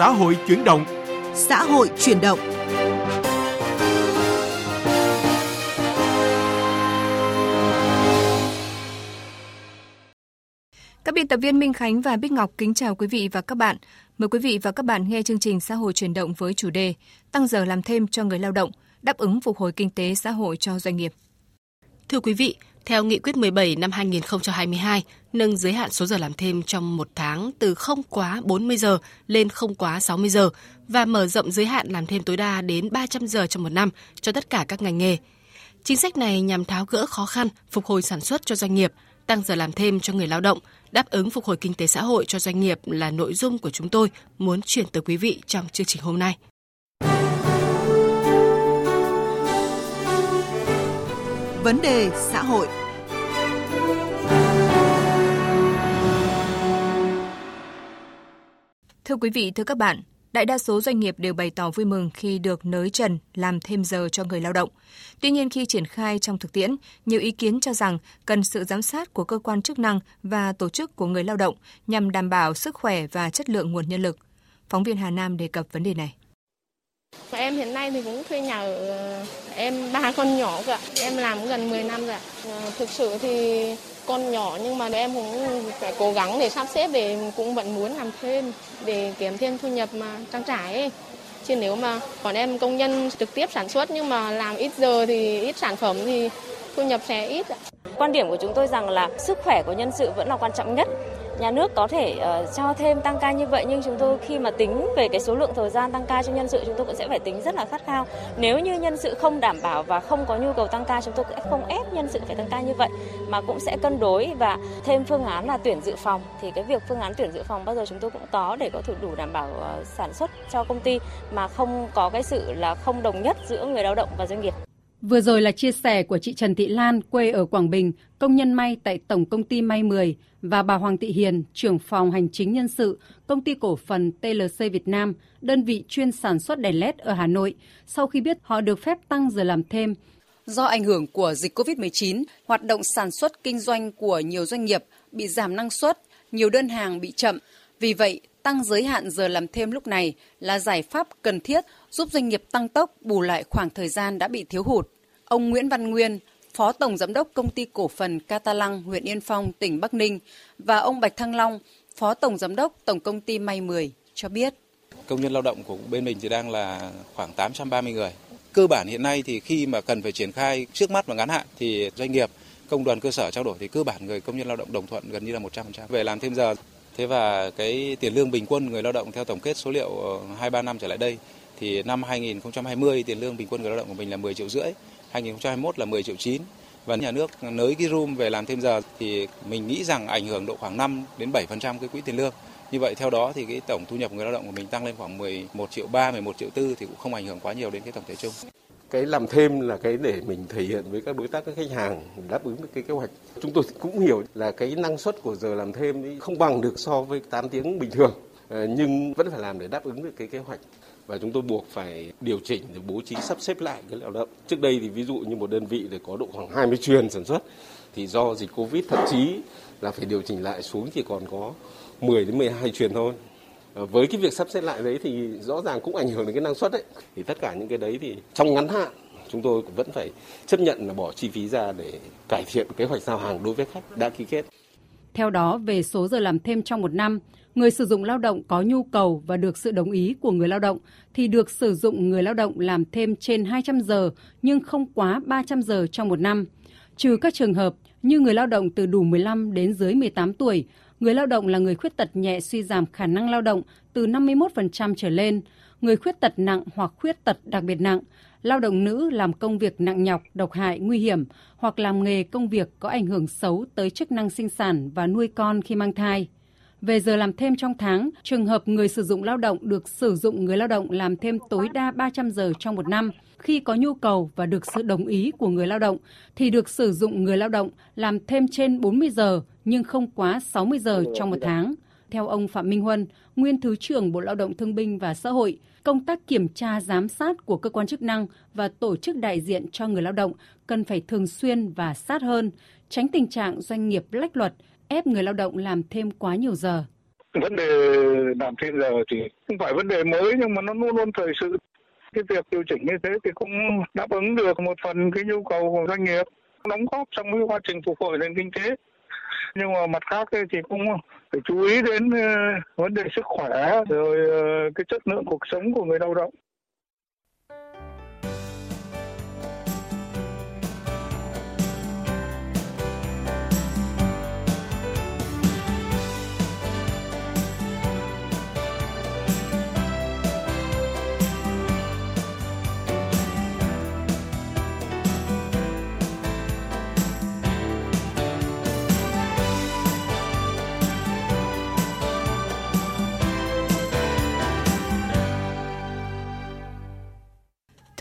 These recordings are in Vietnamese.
Xã hội chuyển động. Xã hội chuyển động. Các biên tập viên Minh Khánh và Bích Ngọc kính chào quý vị và các bạn. Mời quý vị và các bạn nghe chương trình Xã hội chuyển động với chủ đề Tăng giờ làm thêm cho người lao động, đáp ứng phục hồi kinh tế xã hội cho doanh nghiệp. Thưa quý vị, theo Nghị quyết 17 năm 2022, nâng giới hạn số giờ làm thêm trong một tháng từ không quá 40 giờ lên không quá 60 giờ và mở rộng giới hạn làm thêm tối đa đến 300 giờ trong một năm cho tất cả các ngành nghề. Chính sách này nhằm tháo gỡ khó khăn, phục hồi sản xuất cho doanh nghiệp, tăng giờ làm thêm cho người lao động, đáp ứng phục hồi kinh tế xã hội cho doanh nghiệp là nội dung của chúng tôi muốn chuyển tới quý vị trong chương trình hôm nay. Vấn đề xã hội Thưa quý vị, thưa các bạn, đại đa số doanh nghiệp đều bày tỏ vui mừng khi được nới trần làm thêm giờ cho người lao động. Tuy nhiên khi triển khai trong thực tiễn, nhiều ý kiến cho rằng cần sự giám sát của cơ quan chức năng và tổ chức của người lao động nhằm đảm bảo sức khỏe và chất lượng nguồn nhân lực. Phóng viên Hà Nam đề cập vấn đề này. Em hiện nay thì cũng thuê nhà ở ờ, em, ba con nhỏ cả. Em làm gần 10 năm rồi. Ờ, thực sự thì con nhỏ nhưng mà em cũng phải cố gắng để sắp xếp để cũng vẫn muốn làm thêm, để kiếm thêm thu nhập mà trang trải ấy. Chứ nếu mà còn em công nhân trực tiếp sản xuất nhưng mà làm ít giờ thì ít sản phẩm thì thu nhập sẽ ít. Quan điểm của chúng tôi rằng là sức khỏe của nhân sự vẫn là quan trọng nhất nhà nước có thể uh, cho thêm tăng ca như vậy nhưng chúng tôi khi mà tính về cái số lượng thời gian tăng ca cho nhân sự chúng tôi cũng sẽ phải tính rất là khát khao. Nếu như nhân sự không đảm bảo và không có nhu cầu tăng ca chúng tôi sẽ không ép nhân sự phải tăng ca như vậy mà cũng sẽ cân đối và thêm phương án là tuyển dự phòng thì cái việc phương án tuyển dự phòng bao giờ chúng tôi cũng có để có thể đủ đảm bảo uh, sản xuất cho công ty mà không có cái sự là không đồng nhất giữa người lao động và doanh nghiệp. Vừa rồi là chia sẻ của chị Trần Thị Lan, quê ở Quảng Bình, công nhân may tại Tổng Công ty May 10 và bà Hoàng Thị Hiền, trưởng phòng hành chính nhân sự, Công ty cổ phần TLC Việt Nam, đơn vị chuyên sản xuất đèn LED ở Hà Nội, sau khi biết họ được phép tăng giờ làm thêm. Do ảnh hưởng của dịch COVID-19, hoạt động sản xuất kinh doanh của nhiều doanh nghiệp bị giảm năng suất, nhiều đơn hàng bị chậm. Vì vậy, tăng giới hạn giờ làm thêm lúc này là giải pháp cần thiết giúp doanh nghiệp tăng tốc bù lại khoảng thời gian đã bị thiếu hụt. Ông Nguyễn Văn Nguyên, Phó Tổng Giám đốc Công ty Cổ phần Catalang, huyện Yên Phong, tỉnh Bắc Ninh và ông Bạch Thăng Long, Phó Tổng Giám đốc Tổng Công ty May 10 cho biết. Công nhân lao động của bên mình thì đang là khoảng 830 người. Cơ bản hiện nay thì khi mà cần phải triển khai trước mắt và ngắn hạn thì doanh nghiệp công đoàn cơ sở trao đổi thì cơ bản người công nhân lao động đồng thuận gần như là 100%. Về làm thêm giờ Thế và cái tiền lương bình quân người lao động theo tổng kết số liệu ờ, 2-3 năm trở lại đây thì năm 2020 tiền lương bình quân người lao động của mình là 10 triệu rưỡi, 2021 là 10 triệu 9 và nhà nước nới cái room về làm thêm giờ thì mình nghĩ rằng ảnh hưởng độ khoảng 5 đến 7% cái quỹ tiền lương. Như vậy theo đó thì cái tổng thu nhập người lao động của mình tăng lên khoảng 11 triệu 3, 11 triệu 4 thì cũng không ảnh hưởng quá nhiều đến cái tổng thể chung cái làm thêm là cái để mình thể hiện với các đối tác, các khách hàng đáp ứng được cái kế hoạch chúng tôi cũng hiểu là cái năng suất của giờ làm thêm không bằng được so với 8 tiếng bình thường ờ, nhưng vẫn phải làm để đáp ứng được cái kế hoạch và chúng tôi buộc phải điều chỉnh để bố trí sắp xếp lại cái lao động. Trước đây thì ví dụ như một đơn vị để có độ khoảng 20 chuyên sản xuất, thì do dịch Covid thậm chí là phải điều chỉnh lại xuống chỉ còn có 10 đến 12 chuyên thôi. Ờ, với cái việc sắp xếp lại đấy thì rõ ràng cũng ảnh hưởng đến cái năng suất đấy thì tất cả những cái đấy thì trong ngắn hạn chúng tôi cũng vẫn phải chấp nhận là bỏ chi phí ra để cải thiện kế hoạch giao hàng đối với khách đã ký kết. Theo đó, về số giờ làm thêm trong một năm, người sử dụng lao động có nhu cầu và được sự đồng ý của người lao động thì được sử dụng người lao động làm thêm trên 200 giờ nhưng không quá 300 giờ trong một năm, trừ các trường hợp như người lao động từ đủ 15 đến dưới 18 tuổi người lao động là người khuyết tật nhẹ suy giảm khả năng lao động từ 51% trở lên, người khuyết tật nặng hoặc khuyết tật đặc biệt nặng, lao động nữ làm công việc nặng nhọc, độc hại, nguy hiểm hoặc làm nghề công việc có ảnh hưởng xấu tới chức năng sinh sản và nuôi con khi mang thai. Về giờ làm thêm trong tháng, trường hợp người sử dụng lao động được sử dụng người lao động làm thêm tối đa 300 giờ trong một năm. Khi có nhu cầu và được sự đồng ý của người lao động thì được sử dụng người lao động làm thêm trên 40 giờ nhưng không quá 60 giờ trong một tháng. Theo ông Phạm Minh Huân, nguyên Thứ trưởng Bộ Lao động Thương binh và Xã hội, công tác kiểm tra giám sát của cơ quan chức năng và tổ chức đại diện cho người lao động cần phải thường xuyên và sát hơn, tránh tình trạng doanh nghiệp lách luật, ép người lao động làm thêm quá nhiều giờ. vấn đề làm thêm giờ thì không phải vấn đề mới nhưng mà nó luôn luôn thời sự cái việc điều chỉnh như thế thì cũng đáp ứng được một phần cái nhu cầu của doanh nghiệp đóng góp trong cái quá trình phục hồi nền kinh tế nhưng mà mặt khác thì cũng phải chú ý đến ờ, vấn đề sức khỏe, rồi ờ, cái chất lượng cuộc sống của người lao động.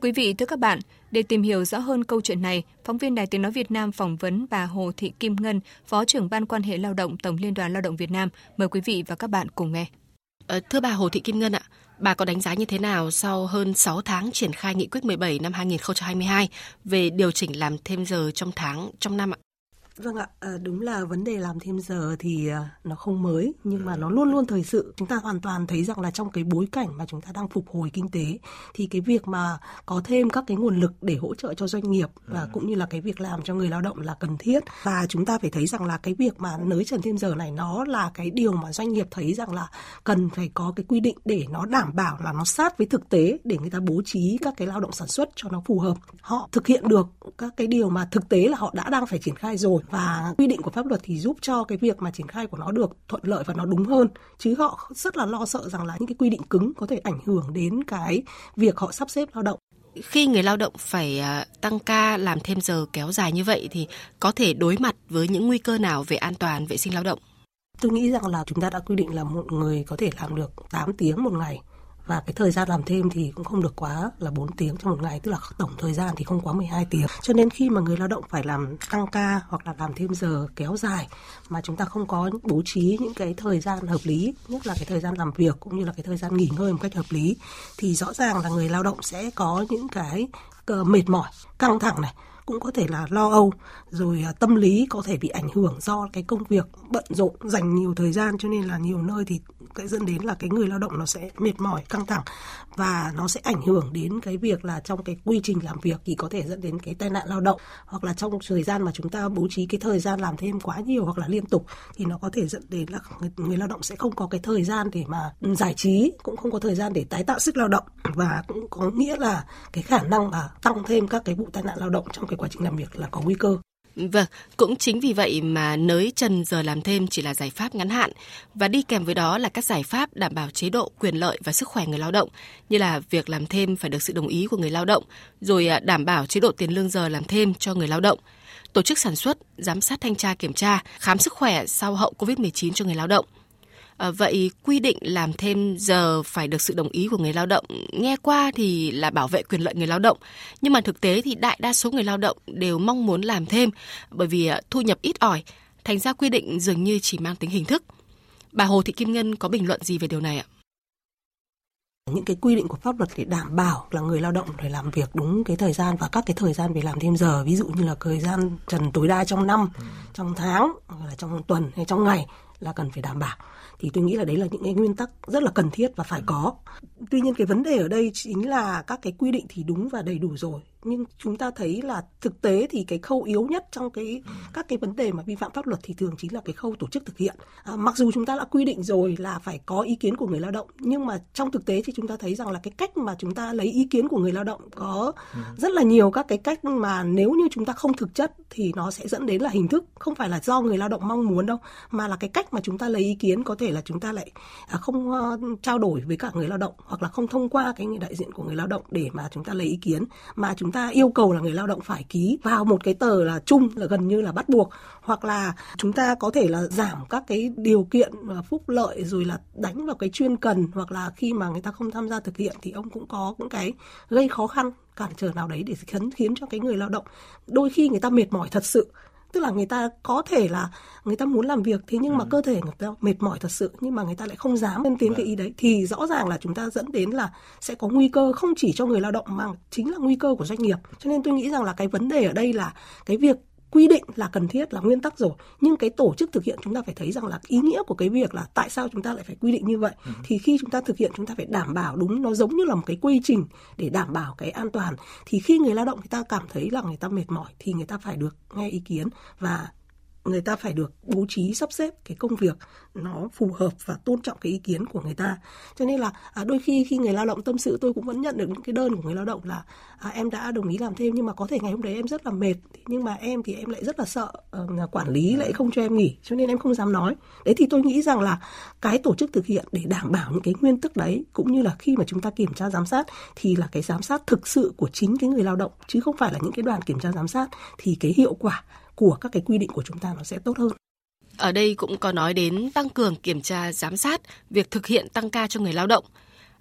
Quý vị, thưa các bạn, để tìm hiểu rõ hơn câu chuyện này, phóng viên Đài Tiếng Nói Việt Nam phỏng vấn bà Hồ Thị Kim Ngân, Phó trưởng Ban quan hệ lao động Tổng Liên đoàn Lao động Việt Nam. Mời quý vị và các bạn cùng nghe. Ờ, thưa bà Hồ Thị Kim Ngân ạ, bà có đánh giá như thế nào sau hơn 6 tháng triển khai nghị quyết 17 năm 2022 về điều chỉnh làm thêm giờ trong tháng, trong năm ạ? Vâng ạ, à, đúng là vấn đề làm thêm giờ thì à, nó không mới nhưng mà nó luôn luôn thời sự. Chúng ta hoàn toàn thấy rằng là trong cái bối cảnh mà chúng ta đang phục hồi kinh tế thì cái việc mà có thêm các cái nguồn lực để hỗ trợ cho doanh nghiệp và cũng như là cái việc làm cho người lao động là cần thiết. Và chúng ta phải thấy rằng là cái việc mà nới trần thêm giờ này nó là cái điều mà doanh nghiệp thấy rằng là cần phải có cái quy định để nó đảm bảo là nó sát với thực tế để người ta bố trí các cái lao động sản xuất cho nó phù hợp. Họ thực hiện được các cái điều mà thực tế là họ đã đang phải triển khai rồi và quy định của pháp luật thì giúp cho cái việc mà triển khai của nó được thuận lợi và nó đúng hơn. Chứ họ rất là lo sợ rằng là những cái quy định cứng có thể ảnh hưởng đến cái việc họ sắp xếp lao động. Khi người lao động phải à, tăng ca làm thêm giờ kéo dài như vậy thì có thể đối mặt với những nguy cơ nào về an toàn vệ sinh lao động? Tôi nghĩ rằng là chúng ta đã quy định là một người có thể làm được 8 tiếng một ngày và cái thời gian làm thêm thì cũng không được quá là 4 tiếng trong một ngày, tức là tổng thời gian thì không quá 12 tiếng. Cho nên khi mà người lao động phải làm tăng ca hoặc là làm thêm giờ kéo dài mà chúng ta không có bố trí những cái thời gian hợp lý, nhất là cái thời gian làm việc cũng như là cái thời gian nghỉ ngơi một cách hợp lý, thì rõ ràng là người lao động sẽ có những cái ờ, mệt mỏi, căng thẳng này, cũng có thể là lo âu, rồi à, tâm lý có thể bị ảnh hưởng do cái công việc bận rộn, dành nhiều thời gian cho nên là nhiều nơi thì cái dẫn đến là cái người lao động nó sẽ mệt mỏi căng thẳng và nó sẽ ảnh hưởng đến cái việc là trong cái quy trình làm việc thì có thể dẫn đến cái tai nạn lao động. Hoặc là trong thời gian mà chúng ta bố trí cái thời gian làm thêm quá nhiều hoặc là liên tục thì nó có thể dẫn đến là người, người lao động sẽ không có cái thời gian để mà giải trí cũng không có thời gian để tái tạo sức lao động. Và cũng có nghĩa là cái khả năng mà tăng thêm các cái vụ tai nạn lao động trong cái quá trình làm việc là có nguy cơ. Vâng, cũng chính vì vậy mà nới trần giờ làm thêm chỉ là giải pháp ngắn hạn. Và đi kèm với đó là các giải pháp đảm bảo chế độ, quyền lợi và sức khỏe người lao động như là việc làm thêm phải được sự đồng ý của người lao động, rồi à, đảm bảo chế độ tiền lương giờ làm thêm cho người lao động, tổ chức sản xuất, giám sát thanh tra kiểm tra, khám sức khỏe sau hậu Covid-19 cho người lao động – À, vậy quy định làm thêm giờ phải được sự đồng ý của người lao động. Nghe qua thì là bảo vệ quyền lợi người lao động. Nhưng mà thực tế thì đại đa số người lao động đều mong muốn làm thêm bởi vì à, thu nhập ít ỏi. Thành ra quy định dường như chỉ mang tính hình thức. Bà Hồ Thị Kim Ngân có bình luận gì về điều này ạ? Những cái quy định của pháp luật để đảm bảo là người lao động phải làm việc đúng cái thời gian và các cái thời gian về làm thêm giờ ví dụ như là thời gian trần tối đa trong năm ừ. trong tháng hoặc là trong tuần hay trong ngày là cần phải đảm bảo thì tôi nghĩ là đấy là những cái nguyên tắc rất là cần thiết và phải có. Tuy nhiên cái vấn đề ở đây chính là các cái quy định thì đúng và đầy đủ rồi nhưng chúng ta thấy là thực tế thì cái khâu yếu nhất trong cái các cái vấn đề mà vi phạm pháp luật thì thường chính là cái khâu tổ chức thực hiện. À, mặc dù chúng ta đã quy định rồi là phải có ý kiến của người lao động nhưng mà trong thực tế thì chúng ta thấy rằng là cái cách mà chúng ta lấy ý kiến của người lao động có rất là nhiều các cái cách mà nếu như chúng ta không thực chất thì nó sẽ dẫn đến là hình thức không phải là do người lao động mong muốn đâu mà là cái cách mà chúng ta lấy ý kiến có thể là chúng ta lại à, không ờ, trao đổi với cả người lao động hoặc là không thông qua cái người đại diện của người lao động để mà chúng ta lấy ý kiến. Mà chúng ta yêu cầu là người lao động phải ký vào một cái tờ là chung, là gần như là bắt buộc, hoặc là chúng ta có thể là giảm các cái điều kiện và phúc lợi, rồi là đánh vào cái chuyên cần, hoặc là khi mà người ta không tham gia thực hiện thì ông cũng có những cái gây khó khăn, cản trở nào đấy để khiến khiến cho cái người lao động đôi khi người ta mệt mỏi thật sự tức là người ta có thể là người ta muốn làm việc thế nhưng mà ừ. cơ thể người ta mệt mỏi thật sự nhưng mà người ta lại không dám lên tiếng cái ý đấy. Thì rõ ràng là chúng ta dẫn đến là sẽ có nguy cơ không chỉ cho người lao động mà chính là nguy cơ của doanh nghiệp. Cho nên tôi nghĩ rằng là cái vấn đề ở đây là cái việc quy định là cần thiết là nguyên tắc rồi. Nhưng cái tổ chức thực hiện chúng ta phải thấy rằng là ý nghĩa của cái việc là tại sao chúng ta lại phải quy định như vậy. Ừ. thì khi chúng ta thực hiện chúng ta phải đảm bảo đúng nó giống như là một cái quy trình để đảm bảo cái an toàn. Thì khi người lao động người ta cảm thấy là người ta mệt mỏi thì người ta phải được nghe ý kiến và người ta phải được bố trí sắp xếp cái công việc nó phù hợp và tôn trọng cái ý kiến của người ta. Cho nên là à, đôi khi khi người lao động tâm sự tôi cũng vẫn nhận được những cái đơn của người lao động là à, em đã đồng ý làm thêm nhưng mà có thể ngày hôm đấy em rất là mệt nhưng mà em thì em lại rất là sợ uh, quản lý lại không cho em nghỉ cho nên em không dám nói. Đấy thì tôi nghĩ rằng là cái tổ chức thực hiện để đảm bảo những cái nguyên tắc đấy cũng như là khi mà chúng ta kiểm tra giám sát thì là cái giám sát thực sự của chính cái người lao động chứ không phải là những cái đoàn kiểm tra giám sát thì cái hiệu quả của các cái quy định của chúng ta nó sẽ tốt hơn. Ở đây cũng có nói đến tăng cường kiểm tra, giám sát việc thực hiện tăng ca cho người lao động.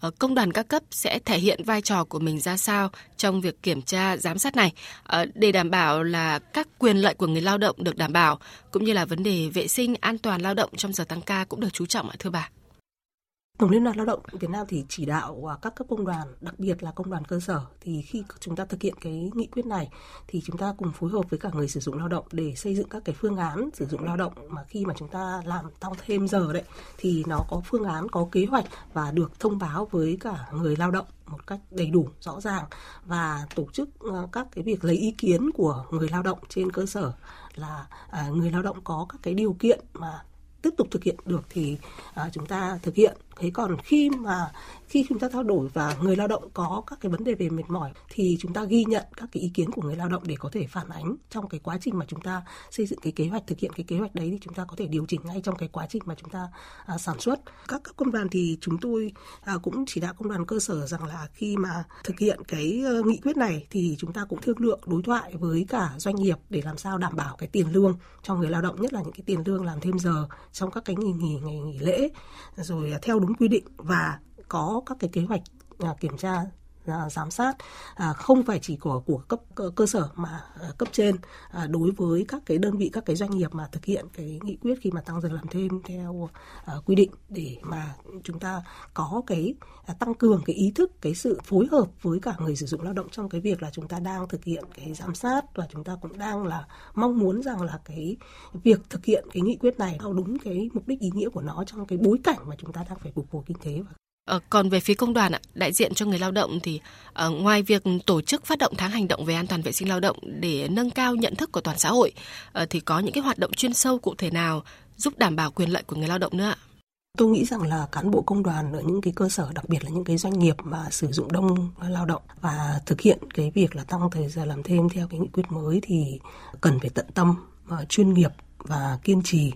Ở công đoàn các cấp sẽ thể hiện vai trò của mình ra sao trong việc kiểm tra, giám sát này ờ, để đảm bảo là các quyền lợi của người lao động được đảm bảo, cũng như là vấn đề vệ sinh an toàn lao động trong giờ tăng ca cũng được chú trọng ạ, thưa bà. Tổng Liên đoàn Lao động Việt Nam thì chỉ đạo à, các cấp công đoàn, đặc biệt là công đoàn cơ sở thì khi chúng ta thực hiện cái nghị quyết này thì chúng ta cùng phối hợp với cả người sử dụng lao động để xây dựng các cái phương án sử dụng lao động mà khi mà chúng ta làm tăng thêm giờ đấy thì nó có phương án, có kế hoạch và được thông báo với cả người lao động một cách đầy đủ rõ ràng và tổ chức ờ, các cái việc lấy ý kiến của người lao động trên cơ sở là à, người lao động có các cái điều kiện mà tiếp tục thực hiện được thì à, chúng ta thực hiện thế còn khi mà khi chúng ta trao đổi và người lao động có các cái vấn đề về mệt mỏi thì chúng ta ghi nhận các cái ý kiến của người lao động để có thể phản ánh trong cái quá trình mà chúng ta xây dựng cái kế hoạch thực hiện cái kế hoạch đấy thì chúng ta có thể điều chỉnh ngay trong cái quá trình mà chúng ta à, sản xuất. Các các công đoàn thì chúng tôi à, cũng chỉ đạo công đoàn cơ sở rằng là khi mà thực hiện cái ờ, nghị quyết này thì chúng ta cũng thương lượng đối thoại với cả doanh nghiệp để làm sao đảm bảo cái tiền lương cho người lao động nhất là những cái tiền lương làm thêm giờ trong các cái nghỉ nghỉ ngày nghỉ lễ. Rồi à, theo đúng quy định và có các cái kế hoạch à, kiểm tra À, giám sát à, không phải chỉ của của cấp cơ, sở mà à, cấp trên đối với các cái đơn vị các cái doanh nghiệp mà thực hiện cái nghị quyết khi mà tăng giờ làm thêm theo quy định để mà chúng ta có cái tăng cường cái ý thức cái sự phối hợp với cả người sử dụng lao động trong cái việc là chúng ta đang thực hiện cái giám sát và chúng ta cũng đang là mong muốn rằng là cái việc thực hiện cái nghị quyết này theo đúng cái mục đích ý nghĩa của nó trong cái bối cảnh mà chúng ta đang phải phục hồi kinh tế và Ờ, còn về phía công đoàn ạ, đại diện cho người lao động thì uh, ngoài việc tổ chức phát động tháng hành động về an toàn vệ sinh lao động để nâng cao nhận thức của toàn xã hội uh, thì có những cái hoạt động chuyên sâu cụ thể nào giúp đảm bảo quyền lợi của người lao động nữa ạ? Tôi nghĩ rằng là cán bộ công đoàn ở những cái cơ sở đặc biệt là những cái doanh nghiệp mà sử dụng đông lao động và thực hiện cái việc là tăng thời giờ làm thêm theo cái nghị quyết mới thì cần phải tận tâm ờ, chuyên nghiệp và kiên trì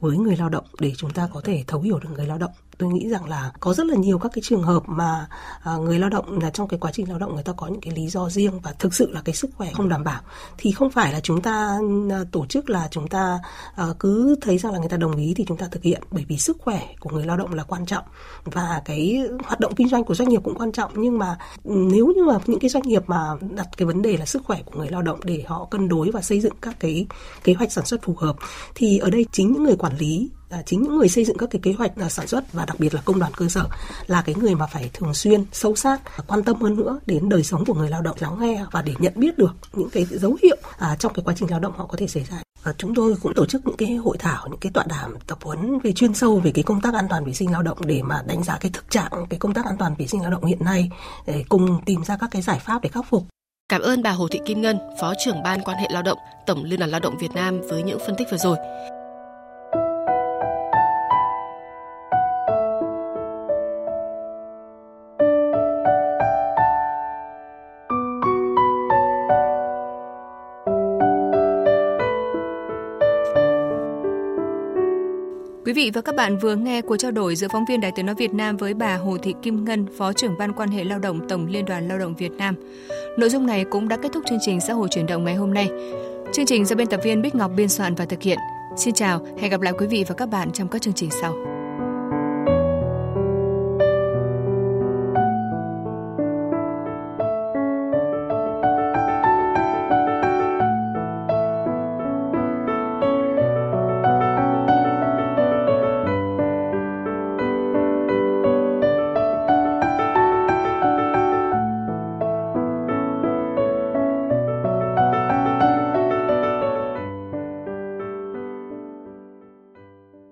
với người lao động để chúng ta có thể thấu hiểu được người lao động tôi nghĩ rằng là có rất là nhiều các cái trường hợp mà à, người lao động là trong cái quá trình lao động người ta có những cái lý do riêng và thực sự là cái sức khỏe không đảm bảo. Thì không phải là chúng ta à, tổ chức là chúng ta à, cứ thấy rằng là người ta đồng ý thì chúng ta thực hiện. Bởi vì sức khỏe của người lao động là quan trọng và cái hoạt động kinh doanh của doanh nghiệp cũng quan trọng. Nhưng mà ừ, nếu như mà những cái doanh nghiệp mà đặt cái vấn đề là sức khỏe của người lao động để họ cân đối và xây dựng các cái kế hoạch sản xuất phù hợp thì ở đây chính những người quản lý À, chính những người xây dựng các cái kế hoạch à, sản xuất và đặc biệt là công đoàn cơ sở là cái người mà phải thường xuyên sâu sát quan tâm hơn nữa đến đời sống của người lao động lắng nghe và để nhận biết được những cái dấu hiệu à, trong cái quá trình lao động họ có thể xảy ra và chúng tôi cũng tổ chức những cái hội thảo những cái tọa đàm tập huấn về chuyên sâu về cái công tác an toàn vệ sinh lao động để mà đánh giá cái thực trạng cái công tác an toàn vệ sinh lao động hiện nay để cùng tìm ra các cái giải pháp để khắc phục Cảm ơn bà Hồ Thị Kim Ngân, Phó trưởng Ban quan hệ lao động, Tổng Liên đoàn Lao động Việt Nam với những phân tích vừa rồi. Vị và các bạn vừa nghe cuộc trao đổi giữa phóng viên Đài Tiếng nói Việt Nam với bà Hồ Thị Kim Ngân, Phó trưởng ban quan hệ lao động Tổng Liên đoàn Lao động Việt Nam. Nội dung này cũng đã kết thúc chương trình xã hội chuyển động ngày hôm nay. Chương trình do biên tập viên Bích Ngọc biên soạn và thực hiện. Xin chào, hẹn gặp lại quý vị và các bạn trong các chương trình sau.